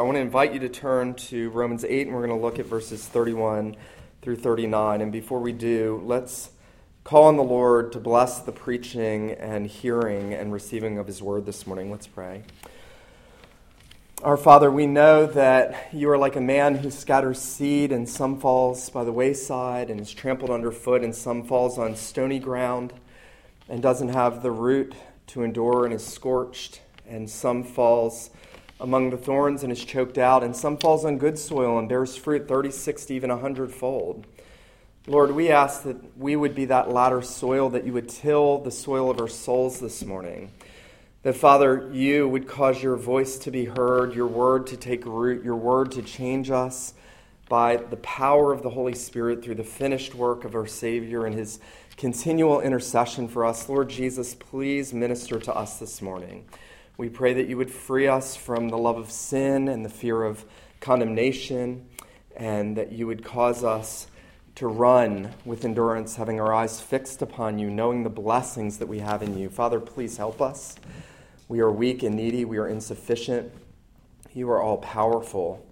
I want to invite you to turn to Romans 8, and we're going to look at verses 31 through 39. And before we do, let's call on the Lord to bless the preaching and hearing and receiving of His word this morning. Let's pray. Our Father, we know that you are like a man who scatters seed, and some falls by the wayside and is trampled underfoot, and some falls on stony ground and doesn't have the root to endure and is scorched, and some falls among the thorns and is choked out, and some falls on good soil and bears fruit 30, 60, even a hundredfold. Lord, we ask that we would be that latter soil, that you would till the soil of our souls this morning. That, Father, you would cause your voice to be heard, your word to take root, your word to change us by the power of the Holy Spirit through the finished work of our Savior and his continual intercession for us. Lord Jesus, please minister to us this morning. We pray that you would free us from the love of sin and the fear of condemnation, and that you would cause us to run with endurance, having our eyes fixed upon you, knowing the blessings that we have in you. Father, please help us. We are weak and needy, we are insufficient. You are all powerful.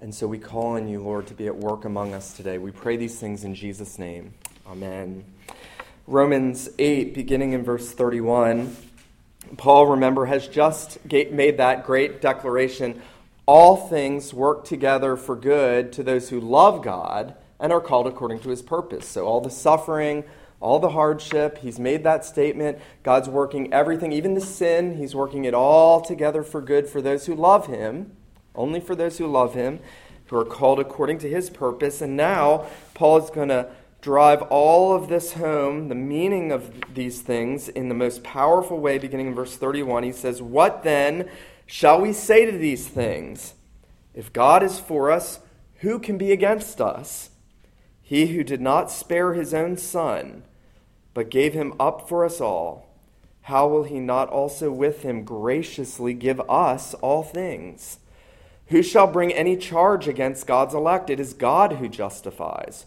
And so we call on you, Lord, to be at work among us today. We pray these things in Jesus' name. Amen. Romans 8, beginning in verse 31. Paul, remember, has just made that great declaration all things work together for good to those who love God and are called according to his purpose. So, all the suffering, all the hardship, he's made that statement. God's working everything, even the sin, he's working it all together for good for those who love him, only for those who love him, who are called according to his purpose. And now, Paul is going to drive all of this home, the meaning of these things, in the most powerful way, beginning in verse 31. He says, What then shall we say to these things? If God is for us, who can be against us? He who did not spare his own son, but gave him up for us all, how will he not also with him graciously give us all things? Who shall bring any charge against God's elect? It is God who justifies.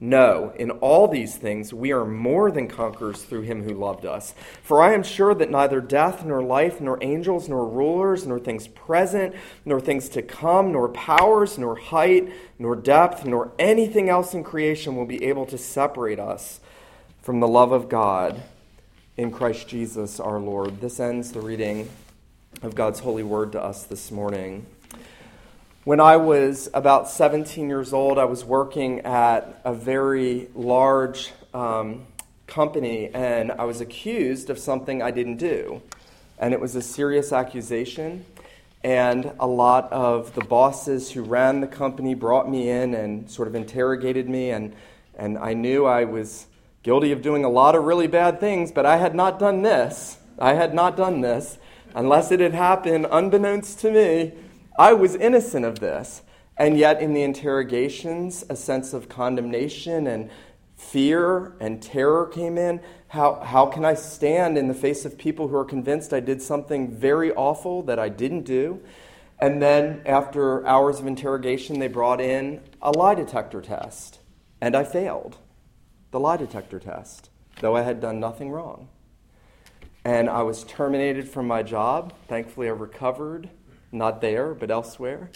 No, in all these things we are more than conquerors through him who loved us. For I am sure that neither death, nor life, nor angels, nor rulers, nor things present, nor things to come, nor powers, nor height, nor depth, nor anything else in creation will be able to separate us from the love of God in Christ Jesus our Lord. This ends the reading of God's holy word to us this morning. When I was about 17 years old, I was working at a very large um, company and I was accused of something I didn't do. And it was a serious accusation. And a lot of the bosses who ran the company brought me in and sort of interrogated me. And, and I knew I was guilty of doing a lot of really bad things, but I had not done this. I had not done this unless it had happened unbeknownst to me I was innocent of this. And yet, in the interrogations, a sense of condemnation and fear and terror came in. How, how can I stand in the face of people who are convinced I did something very awful that I didn't do? And then, after hours of interrogation, they brought in a lie detector test. And I failed the lie detector test, though I had done nothing wrong. And I was terminated from my job. Thankfully, I recovered not there, but elsewhere.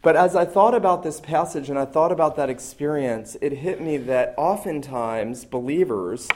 But as I thought about this passage and I thought about that experience, it hit me that oftentimes believers,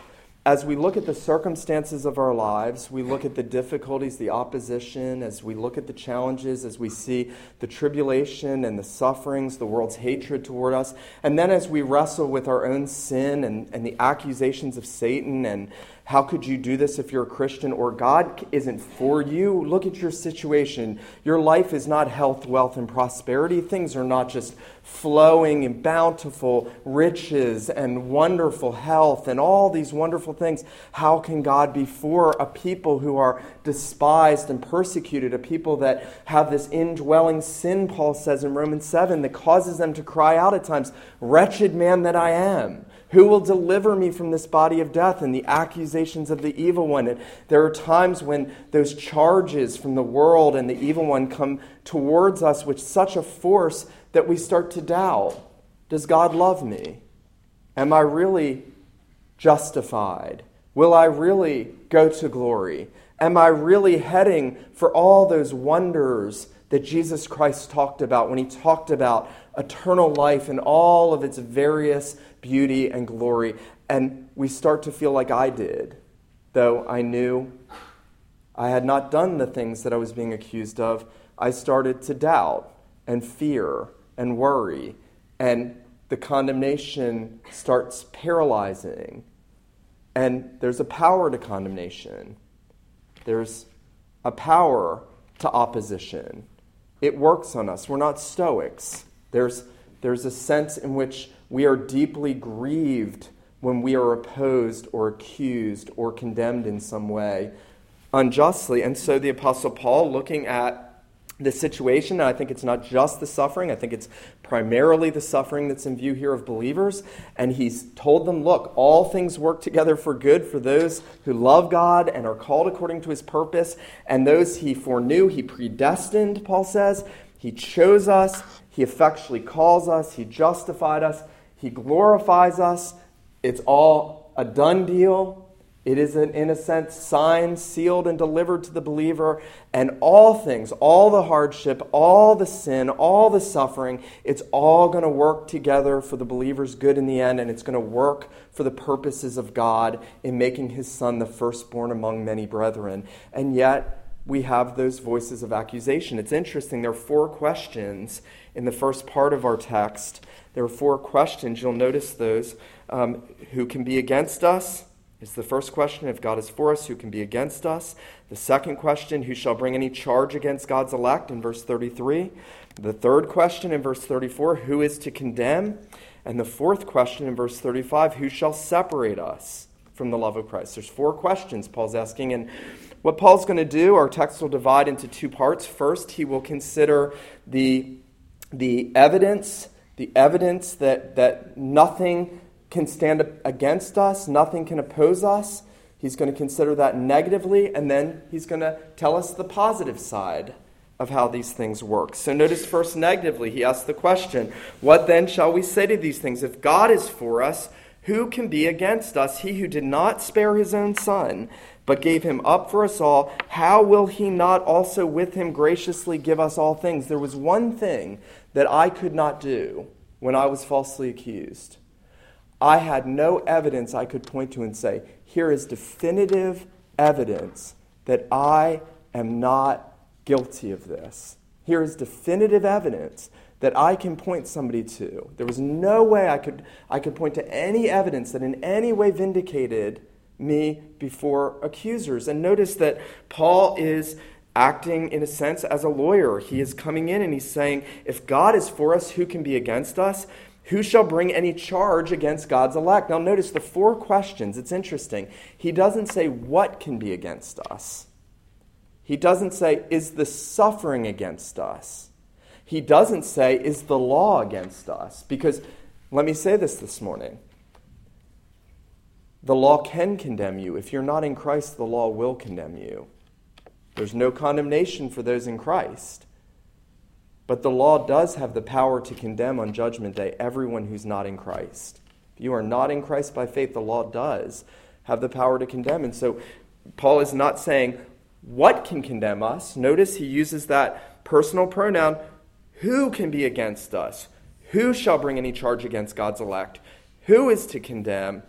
as we look at the circumstances of our lives, we look at the difficulties, the opposition, as we look at the challenges, as we see the tribulation and the sufferings, the world's hatred toward us, and then as we wrestle with our own sin and, and the accusations of Satan and How could you do this if you're a Christian or God isn't for you? Look at your situation. Your life is not health, wealth, and prosperity. Things are not just flowing and bountiful riches and wonderful health and all these wonderful things. How can God be for a people who are despised and persecuted, a people that have this indwelling sin, Paul says in Romans 7, that causes them to cry out at times, Wretched man that I am. Who will deliver me from this body of death and the accusations of the evil one? And there are times when those charges from the world and the evil one come towards us with such a force that we start to doubt Does God love me? Am I really justified? Will I really go to glory? Am I really heading for all those wonders that Jesus Christ talked about when he talked about eternal life and all of its various beauty and glory. And we start to feel like I did, though I knew I had not done the things that I was being accused of. I started to doubt and fear and worry, and the condemnation starts paralyzing. And there's a power to condemnation, there's a power to opposition. It works on us. We're not Stoics. There's, there's a sense in which we are deeply grieved when we are opposed or accused or condemned in some way unjustly. And so the Apostle Paul, looking at the situation, and I think it's not just the suffering, I think it's primarily the suffering that's in view here of believers. And he's told them, look, all things work together for good for those who love God and are called according to his purpose. And those he foreknew, he predestined, Paul says. He chose us, he effectually calls us, he justified us, he glorifies us. It's all a done deal. It is, an, in a sense, signed, sealed, and delivered to the believer. And all things, all the hardship, all the sin, all the suffering, it's all going to work together for the believer's good in the end. And it's going to work for the purposes of God in making his son the firstborn among many brethren. And yet, we have those voices of accusation. It's interesting. There are four questions in the first part of our text there are four questions. You'll notice those. Um, who can be against us? Is the first question. If God is for us, who can be against us? The second question, who shall bring any charge against God's elect? In verse 33. The third question in verse 34, who is to condemn? And the fourth question in verse 35, who shall separate us from the love of Christ? There's four questions Paul's asking. And what Paul's going to do, our text will divide into two parts. First, he will consider the, the evidence the evidence that, that nothing can stand against us, nothing can oppose us. He's going to consider that negatively, and then he's going to tell us the positive side of how these things work. So notice first negatively, he asks the question, What then shall we say to these things? If God is for us, who can be against us? He who did not spare his own son, but gave him up for us all, how will he not also with him graciously give us all things? There was one thing that I could not do when I was falsely accused. I had no evidence I could point to and say, here is definitive evidence that I am not guilty of this. Here is definitive evidence that I can point somebody to. There was no way I could, I could point to any evidence that in any way vindicated me before accusers. And notice that Paul is acting, in a sense, as a lawyer. He is coming in and he's saying, If God is for us, who can be against us? Who shall bring any charge against God's elect? Now, notice the four questions. It's interesting. He doesn't say what can be against us. He doesn't say, Is the suffering against us? He doesn't say, Is the law against us? Because let me say this this morning. The law can condemn you. If you're not in Christ, the law will condemn you. There's no condemnation for those in Christ. But the law does have the power to condemn on Judgment Day everyone who's not in Christ. If you are not in Christ by faith, the law does have the power to condemn. And so Paul is not saying what can condemn us. Notice he uses that personal pronoun who can be against us? Who shall bring any charge against God's elect? Who is to condemn?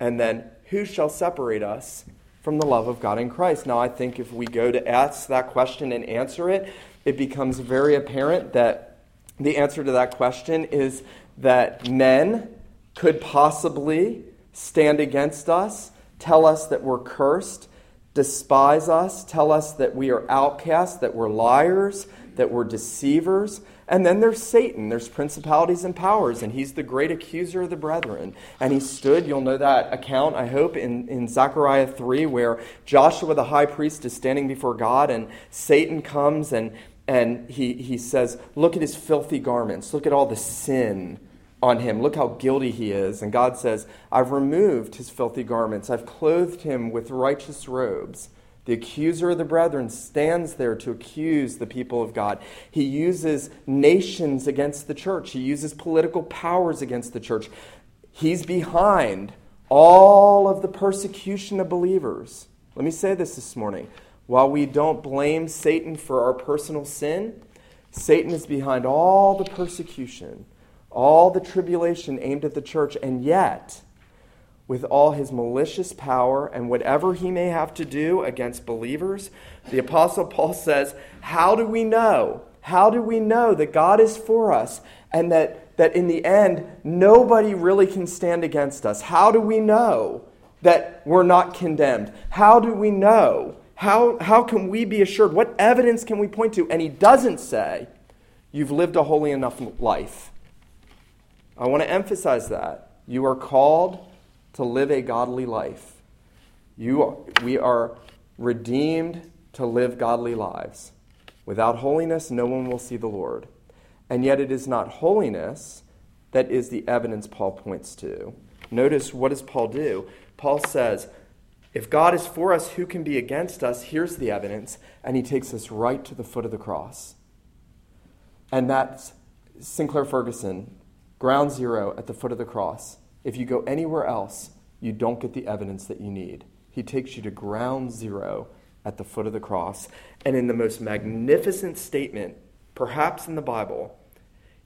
And then who shall separate us from the love of God in Christ. Now, I think if we go to ask that question and answer it, it becomes very apparent that the answer to that question is that men could possibly stand against us tell us that we're cursed, despise us, tell us that we are outcasts, that we're liars, that we're deceivers. And then there's Satan. There's principalities and powers, and he's the great accuser of the brethren. And he stood, you'll know that account, I hope, in, in Zechariah 3, where Joshua the high priest is standing before God, and Satan comes and, and he, he says, Look at his filthy garments. Look at all the sin on him. Look how guilty he is. And God says, I've removed his filthy garments, I've clothed him with righteous robes. The accuser of the brethren stands there to accuse the people of God. He uses nations against the church, he uses political powers against the church. He's behind all of the persecution of believers. Let me say this this morning. While we don't blame Satan for our personal sin, Satan is behind all the persecution, all the tribulation aimed at the church, and yet, with all his malicious power and whatever he may have to do against believers, the Apostle Paul says, How do we know? How do we know that God is for us and that, that in the end, nobody really can stand against us? How do we know that we're not condemned? How do we know? How, how can we be assured? What evidence can we point to? And he doesn't say, You've lived a holy enough life. I want to emphasize that. You are called to live a godly life. You are, we are redeemed to live godly lives. Without holiness, no one will see the Lord. And yet, it is not holiness that is the evidence Paul points to. Notice what does Paul do? Paul says, if God is for us, who can be against us? Here's the evidence. And he takes us right to the foot of the cross. And that's Sinclair Ferguson, ground zero at the foot of the cross. If you go anywhere else, you don't get the evidence that you need. He takes you to ground zero at the foot of the cross. And in the most magnificent statement, perhaps in the Bible,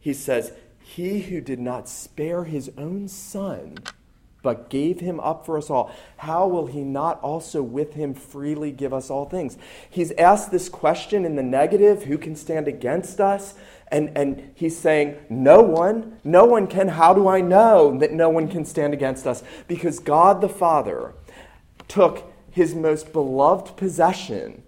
he says, He who did not spare his own son, but gave him up for us all, how will he not also with him freely give us all things? He's asked this question in the negative who can stand against us? And, and he's saying, No one, no one can. How do I know that no one can stand against us? Because God the Father took his most beloved possession,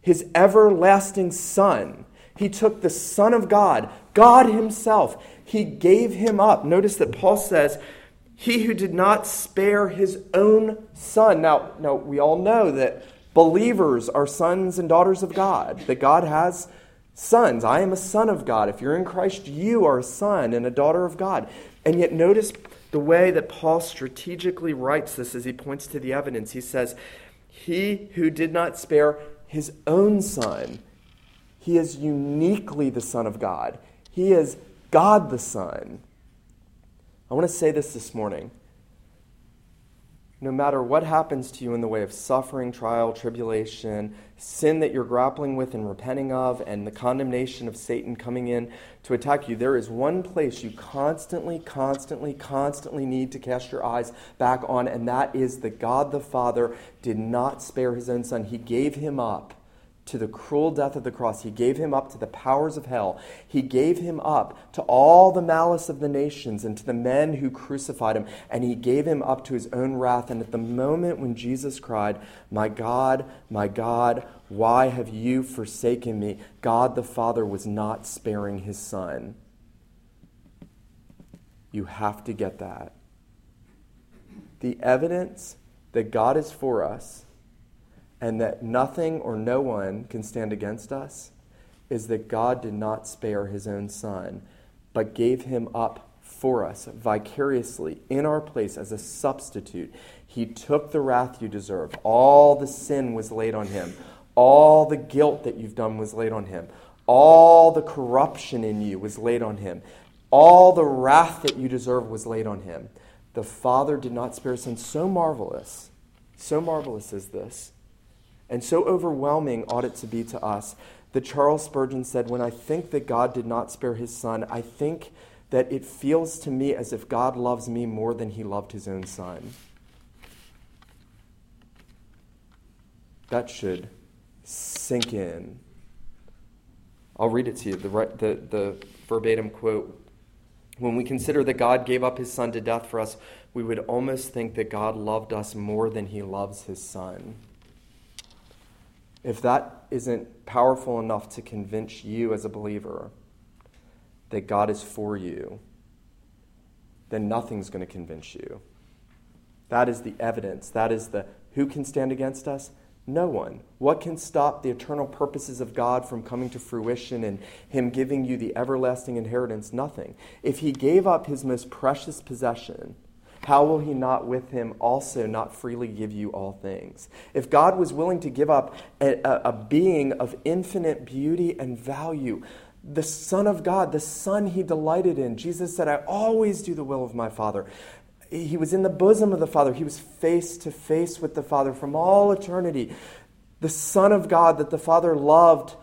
his everlasting Son. He took the Son of God, God Himself. He gave him up. Notice that Paul says, He who did not spare his own Son. Now, now we all know that believers are sons and daughters of God, that God has sons. I am a son of God. If you're in Christ, you are a son and a daughter of God. And yet, notice the way that Paul strategically writes this as he points to the evidence. He says, He who did not spare his own son, he is uniquely the Son of God. He is God the Son. I want to say this this morning no matter what happens to you in the way of suffering, trial, tribulation, sin that you're grappling with and repenting of, and the condemnation of Satan coming in to attack you, there is one place you constantly, constantly, constantly need to cast your eyes back on, and that is that God the Father did not spare his own Son. He gave him up to the cruel death of the cross. He gave him up to the powers of hell. He gave him up to all the malice of the nations and to the men who crucified him. And he gave him up to his own wrath. And at the moment when Jesus cried, My God, my God, why have you forsaken me? God the Father was not sparing his son. You have to get that. The evidence that God is for us and that nothing or no one can stand against us is that God did not spare his own son, but gave him up for us vicariously in our place as a substitute. He took the wrath you deserve. All the sin was laid on him. All the guilt that you've done was laid on him. All the corruption in you was laid on him. All the wrath that you deserve was laid on him. The Father did not spare son. So marvelous, so marvelous is this and so overwhelming ought it to be to us that Charles Spurgeon said, When I think that God did not spare his son, I think that it feels to me as if God loves me more than he loved his own son. That should sink in. I'll read it to you, the, the, the verbatim quote When we consider that God gave up his son to death for us, we would almost think that God loved us more than he loves his son. If that isn't powerful enough to convince you as a believer that God is for you, then nothing's going to convince you. That is the evidence. That is the who can stand against us? No one. What can stop the eternal purposes of God from coming to fruition and Him giving you the everlasting inheritance? Nothing. If He gave up His most precious possession, how will He not with Him also not freely give you all things? If God was willing to give up a, a, a being of infinite beauty and value, the Son of God, the Son He delighted in, Jesus said, I always do the will of my Father he was in the bosom of the Father. He was face to face with the Father from all eternity. The Son of God that the Father loved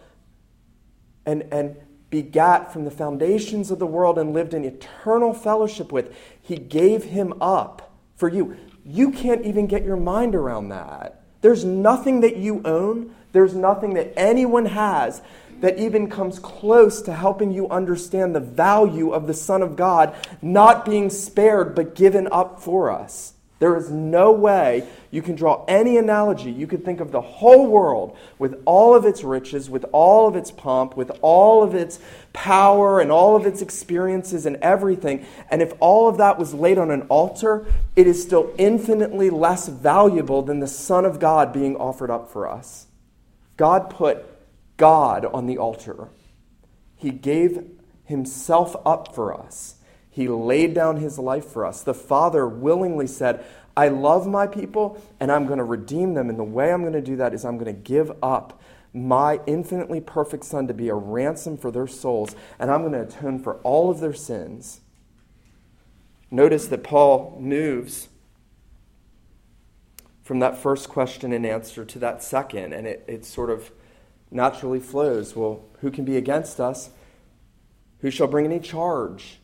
and, and begat from the foundations of the world and lived in eternal fellowship with, he gave him up for you. You can't even get your mind around that. There's nothing that you own, there's nothing that anyone has that even comes close to helping you understand the value of the Son of God not being spared but given up for us. There is no way you can draw any analogy. You could think of the whole world with all of its riches, with all of its pomp, with all of its power and all of its experiences and everything. And if all of that was laid on an altar, it is still infinitely less valuable than the Son of God being offered up for us. God put God on the altar. He gave himself up for us. He laid down his life for us. The Father willingly said, I love my people and I'm going to redeem them. And the way I'm going to do that is I'm going to give up my infinitely perfect Son to be a ransom for their souls, and I'm going to atone for all of their sins. Notice that Paul moves from that first question and answer to that second, and it, it sort of naturally flows. Well, who can be against us? Who shall bring any charge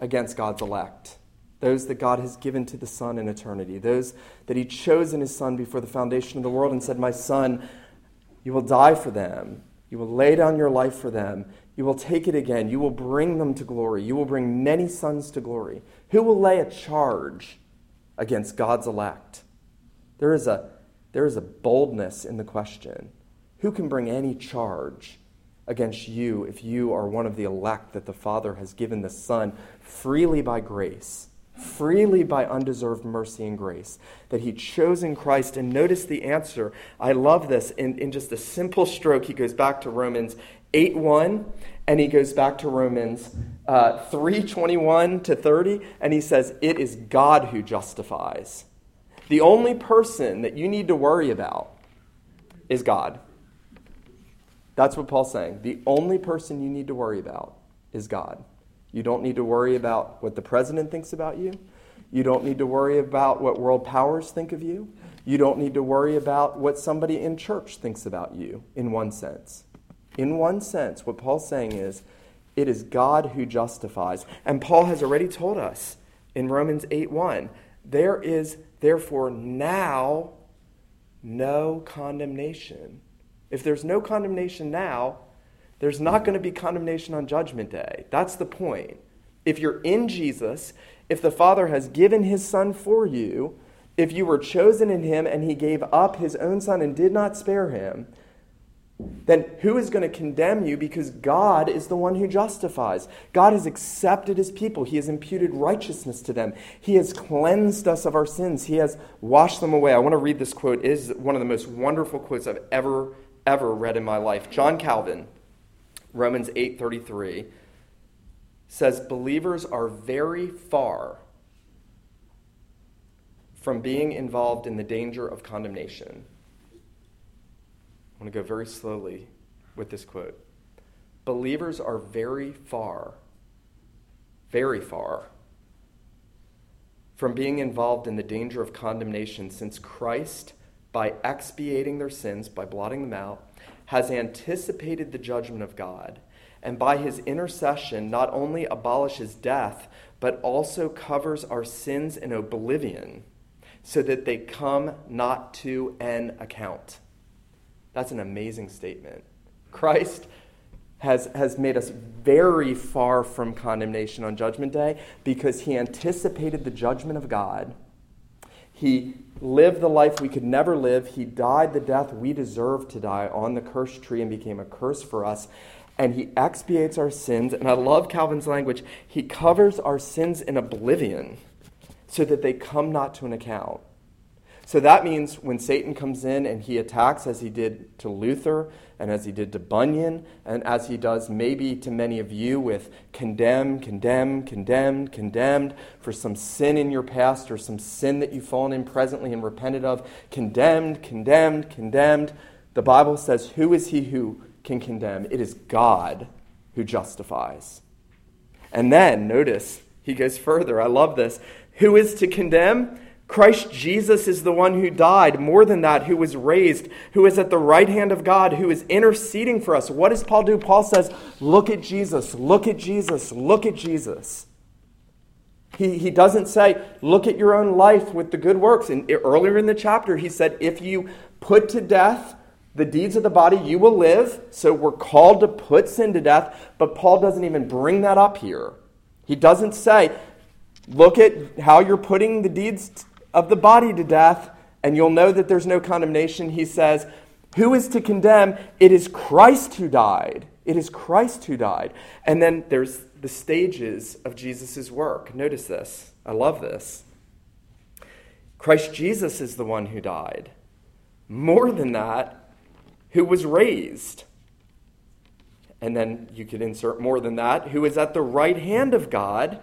against God's elect? Those that God has given to the Son in eternity, those that He chose in His Son before the foundation of the world and said, My Son, you will die for them. You will lay down your life for them. You will take it again. You will bring them to glory. You will bring many sons to glory. Who will lay a charge against God's elect? There is a, there is a boldness in the question. Who can bring any charge against you if you are one of the elect that the Father has given the Son freely by grace, freely by undeserved mercy and grace, that He chose in Christ? And notice the answer. I love this. In, in just a simple stroke, he goes back to Romans 8 1, and he goes back to Romans uh, 3 21 to 30, and he says, It is God who justifies. The only person that you need to worry about is God. That's what Paul's saying. The only person you need to worry about is God. You don't need to worry about what the president thinks about you. You don't need to worry about what world powers think of you. You don't need to worry about what somebody in church thinks about you, in one sense. In one sense, what Paul's saying is, it is God who justifies. And Paul has already told us in Romans 8 1, there is therefore now no condemnation if there's no condemnation now, there's not going to be condemnation on Judgment Day. That's the point. If you're in Jesus, if the Father has given his Son for you, if you were chosen in him and he gave up his own Son and did not spare him, then who is going to condemn you? Because God is the one who justifies. God has accepted his people. He has imputed righteousness to them. He has cleansed us of our sins. He has washed them away. I want to read this quote. It is one of the most wonderful quotes I've ever ever read in my life. John Calvin, Romans 8:33 says believers are very far from being involved in the danger of condemnation. I want to go very slowly with this quote. Believers are very far, very far from being involved in the danger of condemnation since Christ by expiating their sins, by blotting them out, has anticipated the judgment of God, and by his intercession not only abolishes death, but also covers our sins in oblivion, so that they come not to an account. That's an amazing statement. Christ has, has made us very far from condemnation on Judgment Day because he anticipated the judgment of God. He lived the life we could never live. He died the death we deserve to die on the cursed tree and became a curse for us. And he expiates our sins. And I love Calvin's language. He covers our sins in oblivion so that they come not to an account. So that means when Satan comes in and he attacks, as he did to Luther and as he did to Bunyan, and as he does maybe to many of you with condemn, condemn, condemned, condemned for some sin in your past or some sin that you've fallen in presently and repented of, condemned, condemned, condemned. The Bible says, Who is he who can condemn? It is God who justifies. And then, notice, he goes further. I love this. Who is to condemn? Christ Jesus is the one who died, more than that, who was raised, who is at the right hand of God, who is interceding for us. What does Paul do? Paul says, Look at Jesus, look at Jesus, look at Jesus. He, he doesn't say, Look at your own life with the good works. And earlier in the chapter, he said, If you put to death the deeds of the body, you will live. So we're called to put sin to death, but Paul doesn't even bring that up here. He doesn't say, Look at how you're putting the deeds of the body to death, and you'll know that there's no condemnation. He says, Who is to condemn? It is Christ who died. It is Christ who died. And then there's the stages of Jesus' work. Notice this. I love this. Christ Jesus is the one who died. More than that, who was raised. And then you could insert more than that, who is at the right hand of God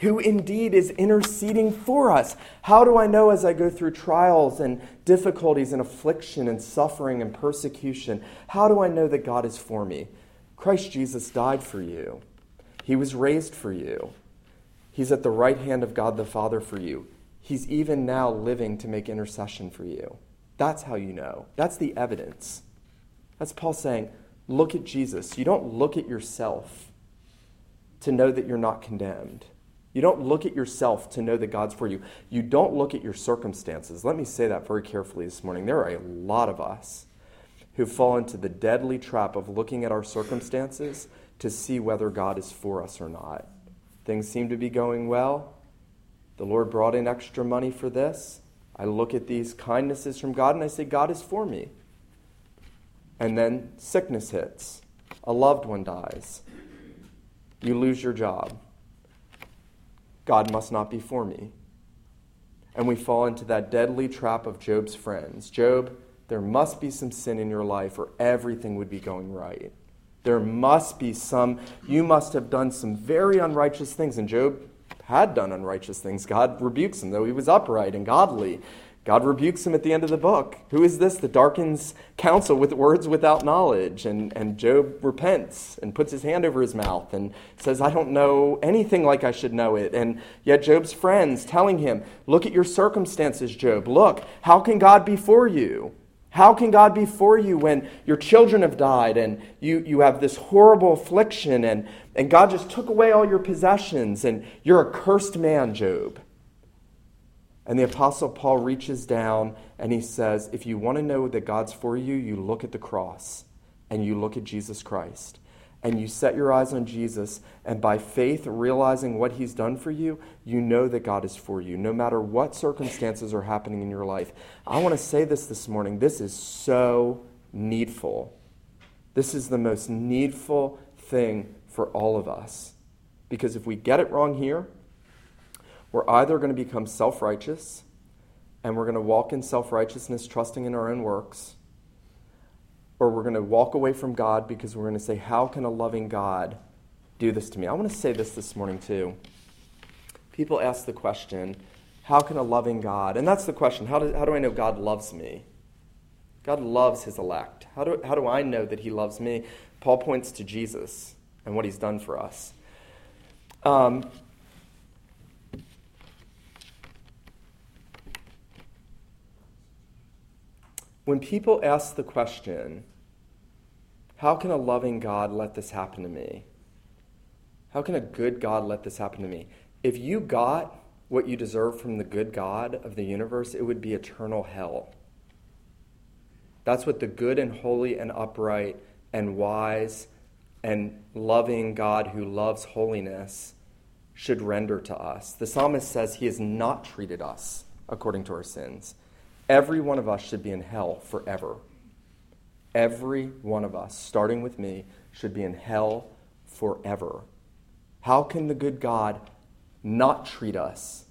who indeed is interceding for us. How do I know as I go through trials and difficulties and affliction and suffering and persecution? How do I know that God is for me? Christ Jesus died for you, He was raised for you, He's at the right hand of God the Father for you. He's even now living to make intercession for you. That's how you know. That's the evidence. That's Paul saying, look at Jesus. You don't look at yourself to know that you're not condemned. You don't look at yourself to know that God's for you. You don't look at your circumstances. Let me say that very carefully this morning. There are a lot of us who fall into the deadly trap of looking at our circumstances to see whether God is for us or not. Things seem to be going well. The Lord brought in extra money for this. I look at these kindnesses from God and I say, God is for me. And then sickness hits. A loved one dies. You lose your job God must not be for me. And we fall into that deadly trap of Job's friends. Job, there must be some sin in your life or everything would be going right. There must be some, you must have done some very unrighteous things. And Job had done unrighteous things. God rebukes him, though he was upright and godly. God rebukes him at the end of the book. Who is this that darkens counsel with words without knowledge? And, and Job repents and puts his hand over his mouth and says, I don't know anything like I should know it. And yet Job's friends telling him, Look at your circumstances, Job. Look, how can God be for you? How can God be for you when your children have died and you, you have this horrible affliction and, and God just took away all your possessions and you're a cursed man, Job? And the Apostle Paul reaches down and he says, If you want to know that God's for you, you look at the cross and you look at Jesus Christ. And you set your eyes on Jesus, and by faith, realizing what he's done for you, you know that God is for you, no matter what circumstances are happening in your life. I want to say this this morning. This is so needful. This is the most needful thing for all of us. Because if we get it wrong here, we're either going to become self righteous and we're going to walk in self righteousness, trusting in our own works, or we're going to walk away from God because we're going to say, How can a loving God do this to me? I want to say this this morning too. People ask the question, How can a loving God, and that's the question, how do, how do I know God loves me? God loves his elect. How do, how do I know that he loves me? Paul points to Jesus and what he's done for us. Um, When people ask the question, how can a loving God let this happen to me? How can a good God let this happen to me? If you got what you deserve from the good God of the universe, it would be eternal hell. That's what the good and holy and upright and wise and loving God who loves holiness should render to us. The psalmist says he has not treated us according to our sins. Every one of us should be in hell forever. Every one of us, starting with me, should be in hell forever. How can the good God not treat us?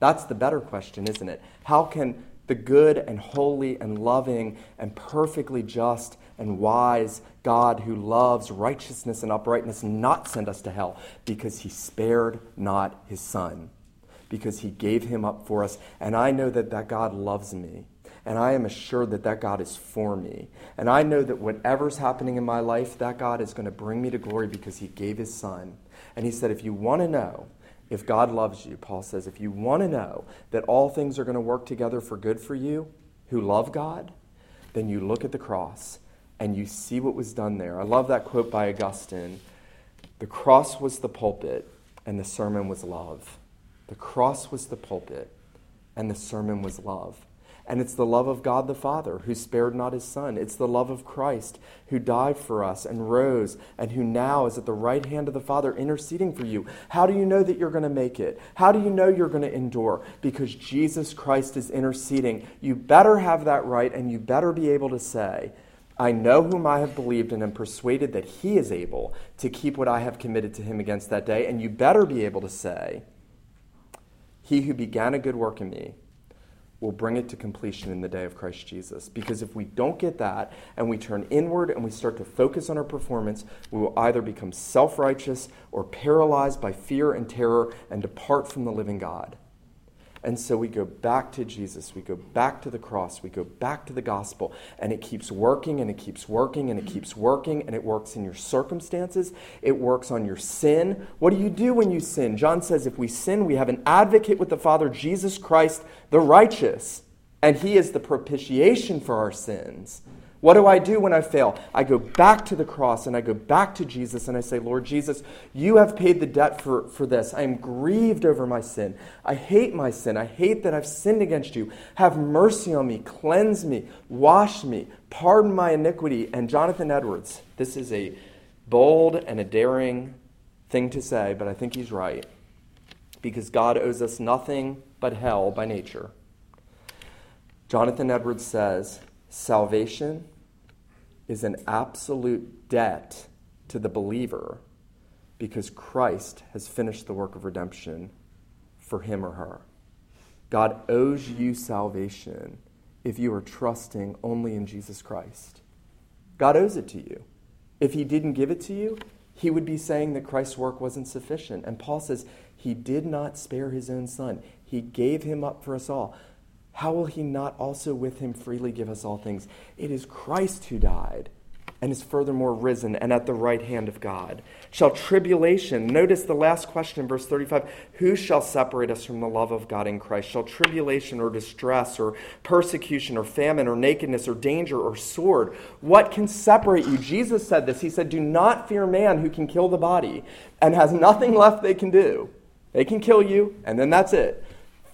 That's the better question, isn't it? How can the good and holy and loving and perfectly just and wise God who loves righteousness and uprightness not send us to hell? Because he spared not his son, because he gave him up for us. And I know that that God loves me. And I am assured that that God is for me. And I know that whatever's happening in my life, that God is going to bring me to glory because he gave his son. And he said, if you want to know if God loves you, Paul says, if you want to know that all things are going to work together for good for you who love God, then you look at the cross and you see what was done there. I love that quote by Augustine. The cross was the pulpit and the sermon was love. The cross was the pulpit and the sermon was love. And it's the love of God the Father who spared not his Son. It's the love of Christ who died for us and rose and who now is at the right hand of the Father interceding for you. How do you know that you're going to make it? How do you know you're going to endure? Because Jesus Christ is interceding. You better have that right and you better be able to say, I know whom I have believed and am persuaded that he is able to keep what I have committed to him against that day. And you better be able to say, He who began a good work in me will bring it to completion in the day of Christ Jesus. Because if we don't get that and we turn inward and we start to focus on our performance, we will either become self righteous or paralyzed by fear and terror and depart from the living God. And so we go back to Jesus. We go back to the cross. We go back to the gospel. And it keeps working and it keeps working and it mm-hmm. keeps working. And it works in your circumstances. It works on your sin. What do you do when you sin? John says if we sin, we have an advocate with the Father, Jesus Christ, the righteous. And he is the propitiation for our sins. What do I do when I fail? I go back to the cross and I go back to Jesus and I say, Lord Jesus, you have paid the debt for, for this. I am grieved over my sin. I hate my sin. I hate that I've sinned against you. Have mercy on me. Cleanse me. Wash me. Pardon my iniquity. And Jonathan Edwards, this is a bold and a daring thing to say, but I think he's right. Because God owes us nothing but hell by nature. Jonathan Edwards says, Salvation is an absolute debt to the believer because Christ has finished the work of redemption for him or her. God owes you salvation if you are trusting only in Jesus Christ. God owes it to you. If he didn't give it to you, he would be saying that Christ's work wasn't sufficient. And Paul says he did not spare his own son, he gave him up for us all how will he not also with him freely give us all things? It is Christ who died and is furthermore risen and at the right hand of God. Shall tribulation, notice the last question, verse 35 Who shall separate us from the love of God in Christ? Shall tribulation or distress or persecution or famine or nakedness or danger or sword? What can separate you? Jesus said this. He said, Do not fear man who can kill the body and has nothing left they can do. They can kill you, and then that's it.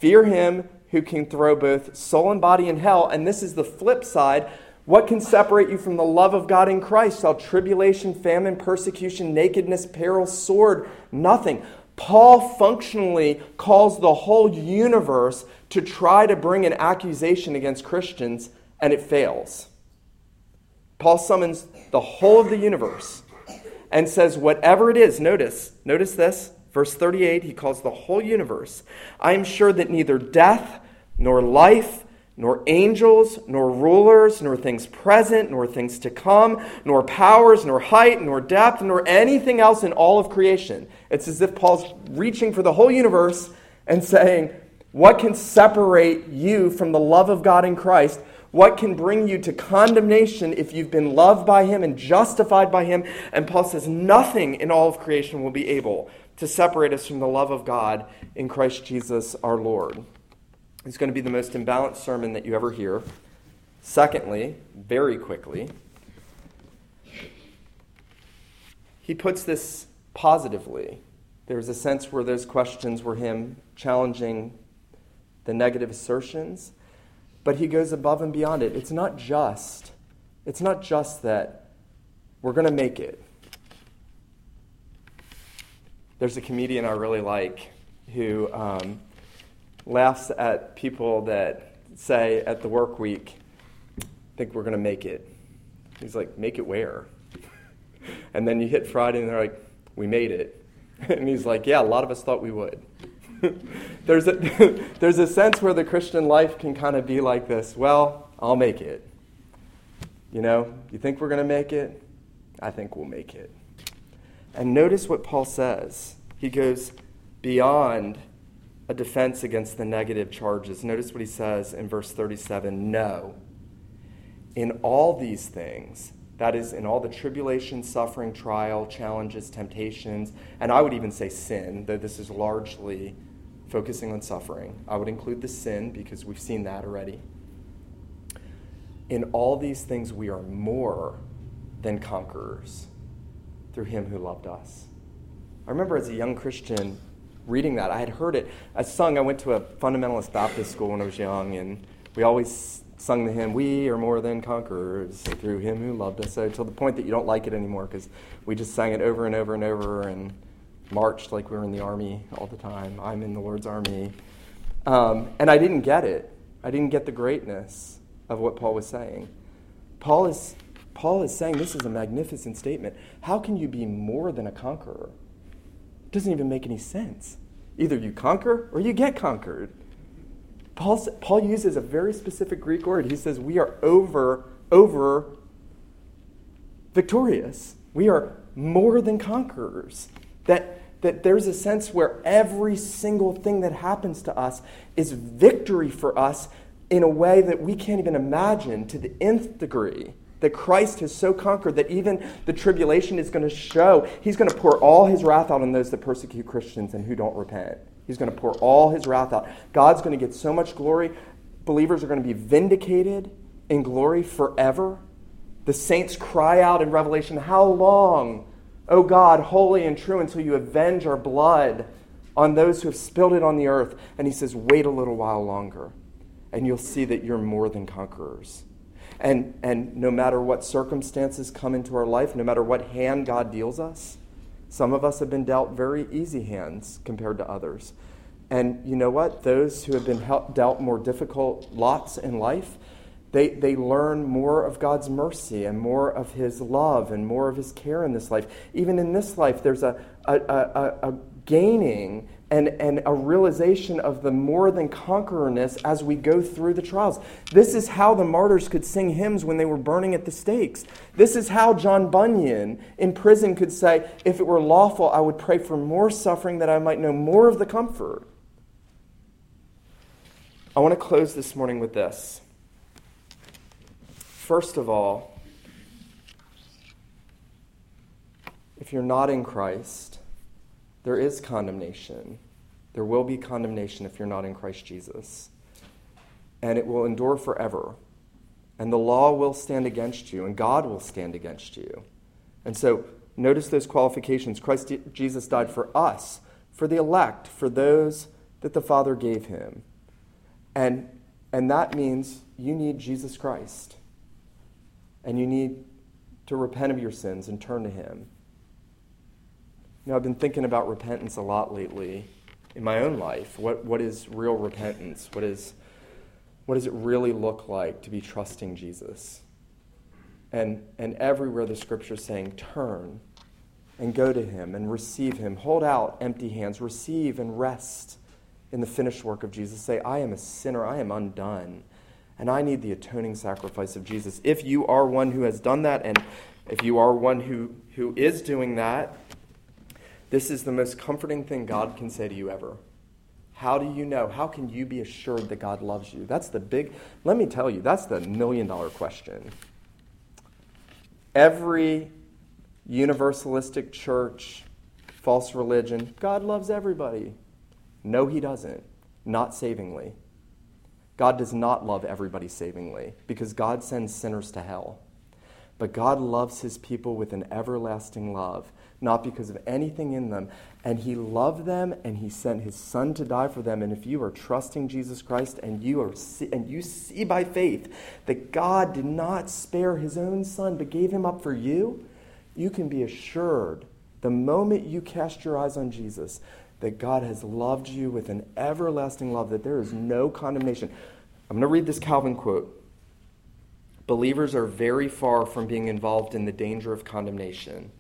Fear him who can throw both soul and body in hell. And this is the flip side. What can separate you from the love of God in Christ? Shall tribulation, famine, persecution, nakedness, peril, sword? Nothing. Paul functionally calls the whole universe to try to bring an accusation against Christians, and it fails. Paul summons the whole of the universe and says, whatever it is, notice, notice this, Verse 38, he calls the whole universe. I am sure that neither death, nor life, nor angels, nor rulers, nor things present, nor things to come, nor powers, nor height, nor depth, nor anything else in all of creation. It's as if Paul's reaching for the whole universe and saying, What can separate you from the love of God in Christ? What can bring you to condemnation if you've been loved by Him and justified by Him? And Paul says, Nothing in all of creation will be able to separate us from the love of God in Christ Jesus our Lord. It's going to be the most imbalanced sermon that you ever hear. Secondly, very quickly, he puts this positively. There's a sense where those questions were him challenging the negative assertions, but he goes above and beyond it. It's not just, it's not just that we're going to make it. There's a comedian I really like who um, laughs at people that say at the work week, think we're going to make it. He's like, make it where? and then you hit Friday and they're like, we made it. and he's like, yeah, a lot of us thought we would. there's, a, there's a sense where the Christian life can kind of be like this well, I'll make it. You know, you think we're going to make it? I think we'll make it. And notice what Paul says. He goes beyond a defense against the negative charges. Notice what he says in verse 37 No. In all these things, that is, in all the tribulation, suffering, trial, challenges, temptations, and I would even say sin, though this is largely focusing on suffering. I would include the sin because we've seen that already. In all these things, we are more than conquerors through him who loved us. I remember as a young Christian reading that. I had heard it. I sung, I went to a fundamentalist Baptist school when I was young, and we always sung the hymn, We are more than conquerors through him who loved us. So, to the point that you don't like it anymore because we just sang it over and over and over and marched like we were in the army all the time. I'm in the Lord's army. Um, and I didn't get it. I didn't get the greatness of what Paul was saying. Paul is, Paul is saying this is a magnificent statement. How can you be more than a conqueror? It doesn't even make any sense. Either you conquer or you get conquered. Paul, Paul uses a very specific Greek word. He says, We are over, over victorious. We are more than conquerors. That, that there's a sense where every single thing that happens to us is victory for us in a way that we can't even imagine to the nth degree that Christ has so conquered that even the tribulation is going to show. He's going to pour all his wrath out on those that persecute Christians and who don't repent. He's going to pour all his wrath out. God's going to get so much glory. Believers are going to be vindicated in glory forever. The saints cry out in Revelation, How long, O God, holy and true, until you avenge our blood on those who have spilled it on the earth? And he says, Wait a little while longer, and you'll see that you're more than conquerors. And, and no matter what circumstances come into our life, no matter what hand God deals us, some of us have been dealt very easy hands compared to others. And you know what? Those who have been dealt more difficult lots in life, they, they learn more of God's mercy and more of His love and more of His care in this life. Even in this life, there's a, a, a, a gaining and, and a realization of the more than conquerorness as we go through the trials. This is how the martyrs could sing hymns when they were burning at the stakes. This is how John Bunyan in prison could say, If it were lawful, I would pray for more suffering that I might know more of the comfort. I want to close this morning with this. First of all, if you're not in Christ, there is condemnation. There will be condemnation if you're not in Christ Jesus. And it will endure forever. And the law will stand against you, and God will stand against you. And so, notice those qualifications. Christ Jesus died for us, for the elect, for those that the Father gave him. And, and that means you need Jesus Christ. And you need to repent of your sins and turn to him. Know, I've been thinking about repentance a lot lately in my own life. What, what is real repentance? What, is, what does it really look like to be trusting Jesus? And, and everywhere the scripture is saying, turn and go to him and receive him. Hold out empty hands, receive and rest in the finished work of Jesus. Say, I am a sinner, I am undone, and I need the atoning sacrifice of Jesus. If you are one who has done that, and if you are one who, who is doing that, this is the most comforting thing God can say to you ever. How do you know? How can you be assured that God loves you? That's the big, let me tell you, that's the million dollar question. Every universalistic church, false religion, God loves everybody. No, He doesn't. Not savingly. God does not love everybody savingly because God sends sinners to hell. But God loves His people with an everlasting love not because of anything in them. And he loved them and he sent his son to die for them. And if you are trusting Jesus Christ and you are and you see by faith that God did not spare his own son but gave him up for you, you can be assured the moment you cast your eyes on Jesus, that God has loved you with an everlasting love, that there is no condemnation. I'm going to read this Calvin quote. Believers are very far from being involved in the danger of condemnation,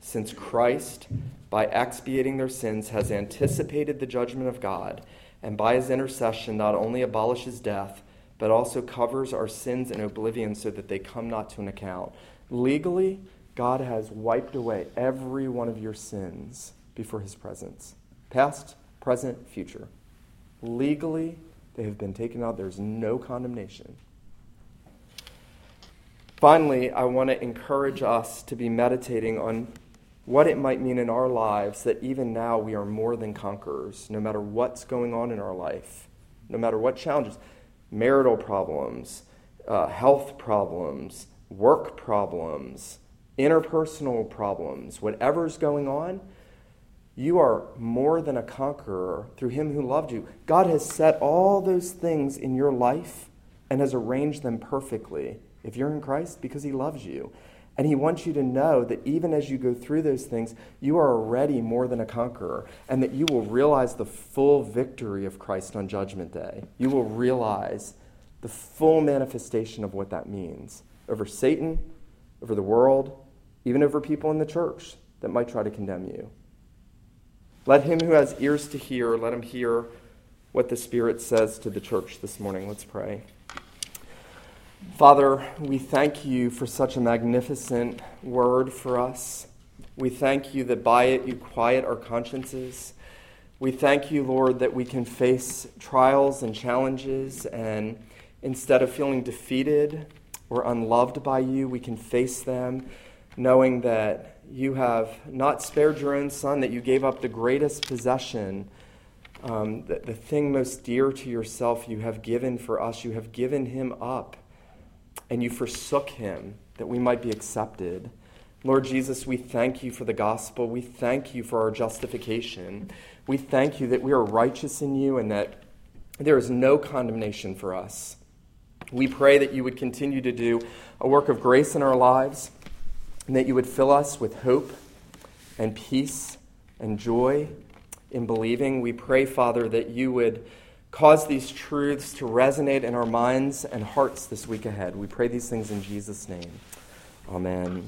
since Christ, by expiating their sins, has anticipated the judgment of God, and by his intercession not only abolishes death, but also covers our sins in oblivion so that they come not to an account. Legally, God has wiped away every one of your sins before his presence past, present, future. Legally, they have been taken out. There's no condemnation. Finally, I want to encourage us to be meditating on what it might mean in our lives that even now we are more than conquerors, no matter what's going on in our life, no matter what challenges marital problems, uh, health problems, work problems, interpersonal problems, whatever's going on, you are more than a conqueror through him who loved you. God has set all those things in your life and has arranged them perfectly if you're in Christ because he loves you. And he wants you to know that even as you go through those things, you are already more than a conqueror, and that you will realize the full victory of Christ on Judgment Day. You will realize the full manifestation of what that means over Satan, over the world, even over people in the church that might try to condemn you. Let him who has ears to hear, let him hear what the Spirit says to the church this morning. Let's pray. Father, we thank you for such a magnificent word for us. We thank you that by it you quiet our consciences. We thank you, Lord, that we can face trials and challenges, and instead of feeling defeated or unloved by you, we can face them knowing that you have not spared your own son, that you gave up the greatest possession, um, the, the thing most dear to yourself, you have given for us. You have given him up and you forsook him that we might be accepted. Lord Jesus, we thank you for the gospel. We thank you for our justification. We thank you that we are righteous in you and that there is no condemnation for us. We pray that you would continue to do a work of grace in our lives and that you would fill us with hope and peace and joy in believing. We pray, Father, that you would Cause these truths to resonate in our minds and hearts this week ahead. We pray these things in Jesus' name. Amen.